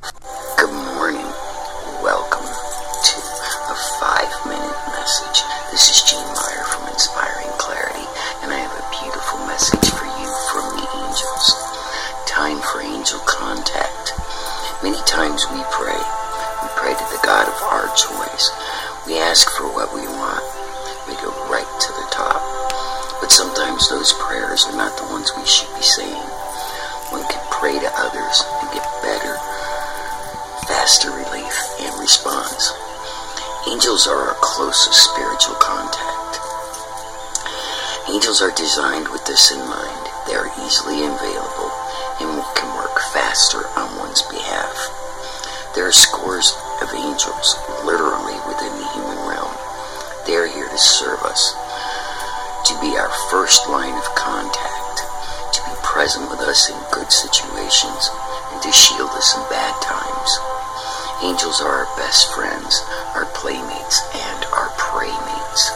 Good morning. Welcome to a five minute message. This is Gene Meyer from Inspiring Clarity, and I have a beautiful message for you from the angels. Time for angel contact. Many times we pray. We pray to the God of our choice. We ask for what we want. We go right to the top. But sometimes those prayers are not the ones we should be saying. One can pray to others Angels are our closest spiritual contact. Angels are designed with this in mind. They are easily available and can work faster on one's behalf. There are scores of angels literally within the human realm. They are here to serve us, to be our first line of contact, to be present with us in good situations, and to shield us in. Angels are our best friends, our playmates, and our praymates.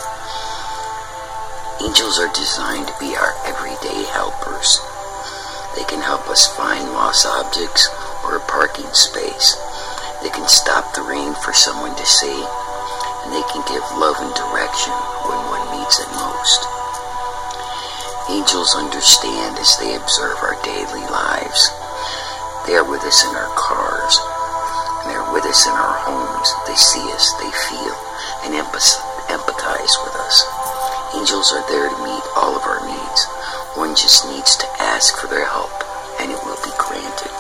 Angels are designed to be our everyday helpers. They can help us find lost objects or a parking space. They can stop the rain for someone to see, and they can give love and direction when one needs it most. Angels understand as they observe our daily lives. They are with us in our cars, and they're with us in our homes. They see us, they feel, and empathize with us. Angels are there to meet all of our needs. One just needs to ask for their help, and it will be granted.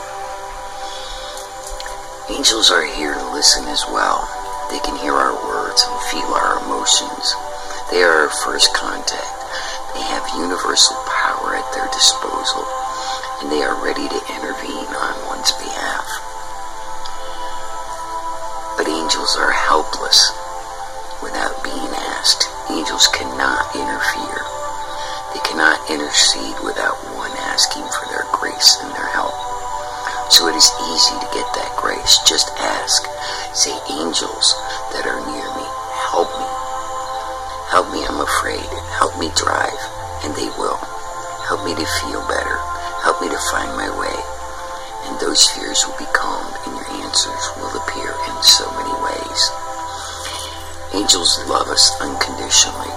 Angels are here to listen as well. They can hear our words and feel our emotions. They are our first contact. They have universal power at their disposal, and they are ready to intervene on one's behalf. Angels cannot interfere. They cannot intercede without one asking for their grace and their help. So it is easy to get that grace. Just ask. Say, angels that are near me, help me. Help me, I'm afraid. Help me drive. And they will. Help me to feel better. Help me to find my way. And those fears will be calmed and your answers will appear in so many ways. Angels love us unconditionally.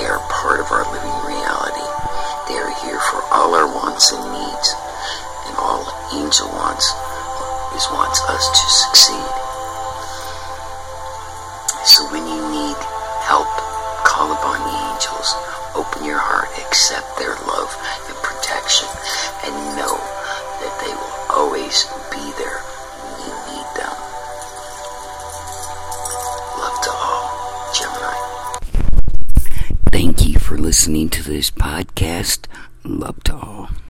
They are part of our living reality. They are here for all our wants and needs. And all angel wants is wants us to succeed. So when you need help, call upon the angels. Open your heart, accept their love and protection, and know that they will always Thank you for listening to this podcast. Love to all.